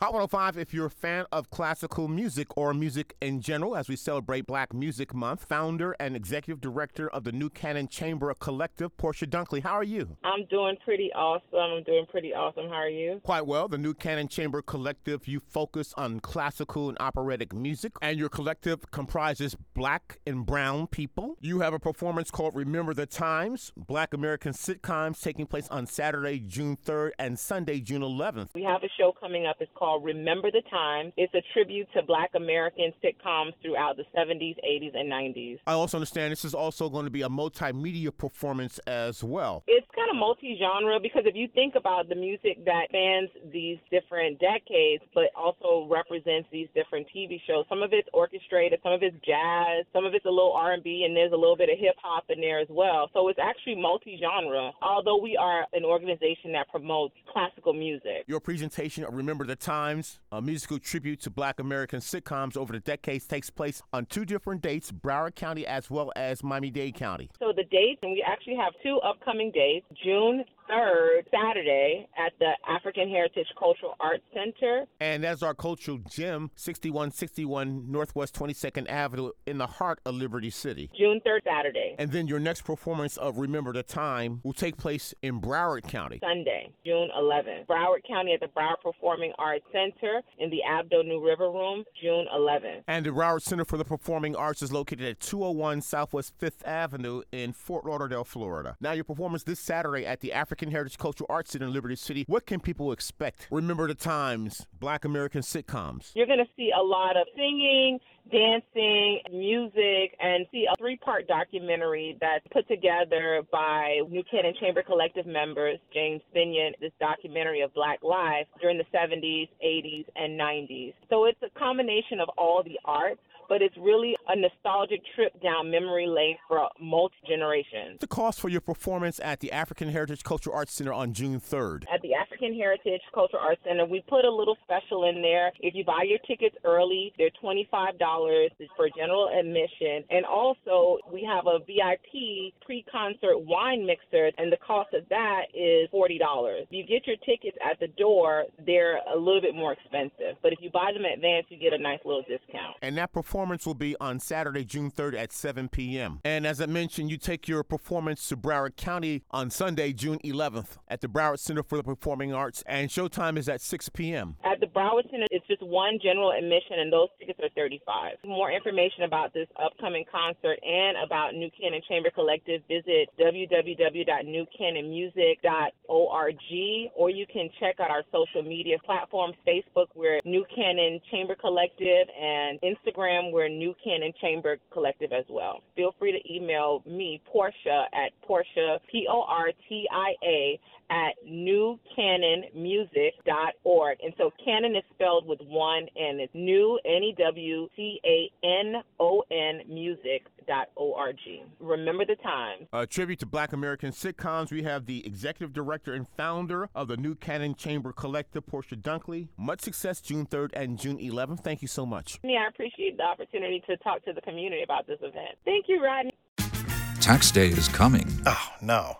Hot 105, if you're a fan of classical music or music in general, as we celebrate Black Music Month, founder and executive director of the New Canon Chamber Collective, Portia Dunkley, how are you? I'm doing pretty awesome. I'm doing pretty awesome. How are you? Quite well. The New Canon Chamber Collective, you focus on classical and operatic music, and your collective comprises black and brown people. You have a performance called Remember the Times, Black American sitcoms taking place on Saturday, June 3rd, and Sunday, June 11th. We have a show coming up. It's called called Remember the Time. It's a tribute to black American sitcoms throughout the 70s, 80s, and 90s. I also understand this is also going to be a multimedia performance as well. It's kind of multi genre because if you think about the music that spans these different decades, but also represents these different TV shows, some of it's orchestrated, some of it's jazz, some of it's a little R&B, and there's a little bit of hip hop in there as well. So it's actually multi genre, although we are an organization that promotes classical music. Your presentation of Remember the Time Times, a musical tribute to black American sitcoms over the decades, takes place on two different dates, Broward County as well as Miami Dade County. So the dates, and we actually have two upcoming dates, June 3rd, Saturday, at the African Heritage Cultural Arts Center. And that's our cultural gym, 6161 Northwest 22nd Avenue in the heart of Liberty City. June 3rd, Saturday. And then your next performance of Remember the Time will take place in Broward County. Sunday, June 11th. Broward County at the Broward Performing Arts Center in the Abdo New River Room, June 11th. And the Broward Center for the Performing Arts is located at 201 Southwest 5th Avenue in Fort Lauderdale, Florida. Now, your performance this Saturday at the African African Heritage Cultural Arts Center in Liberty City. What can people expect? Remember the times, Black American sitcoms. You're going to see a lot of singing, dancing, music, and see a three part documentary that's put together by New Canon Chamber Collective members, James Binion, this documentary of Black life during the 70s, 80s, and 90s. So it's a combination of all the arts but it's really a nostalgic trip down memory lane for multi generations. The cost for your performance at the African Heritage Cultural Arts Center on June 3rd. At the African Heritage Cultural Arts Center, we put a little special in there. If you buy your tickets early, they're $25 for general admission. And also, we have a VIP pre concert wine mixer, and the cost of that is $40. If you get your tickets at the door, they're a little bit more expensive. But if you buy them in advance, you get a nice little discount. And that performance performance will be on Saturday, June 3rd at 7 p.m. And as I mentioned, you take your performance to Broward County on Sunday, June 11th at the Broward Center for the Performing Arts, and showtime is at 6 p.m. At the Broward Center, it's just one general admission, and those tickets are 35. For more information about this upcoming concert and about New Canon Chamber Collective, visit www.newcanonmusic.org, or you can check out our social media platforms Facebook, we're New Canon Chamber Collective, and Instagram, we're New Canon Chamber Collective as well. Feel free to email me, Portia, at Portia, P O R T I A, at newcanonmusic.org. And so canon is spelled with one N. It's new, N E W C A N O N music.org. Remember the time. A tribute to black American sitcoms. We have the executive director and founder of the New Canon Chamber Collective, Portia Dunkley. Much success June 3rd and June 11th. Thank you so much. Yeah, I appreciate the opportunity to talk to the community about this event. Thank you, Rodney. Tax day is coming. Oh, no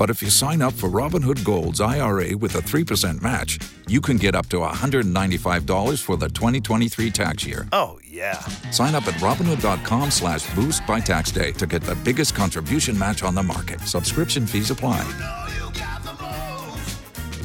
but if you sign up for Robinhood Gold's IRA with a 3% match, you can get up to $195 for the 2023 tax year. Oh, yeah. Sign up at Robinhood.com slash boost by tax day to get the biggest contribution match on the market. Subscription fees apply.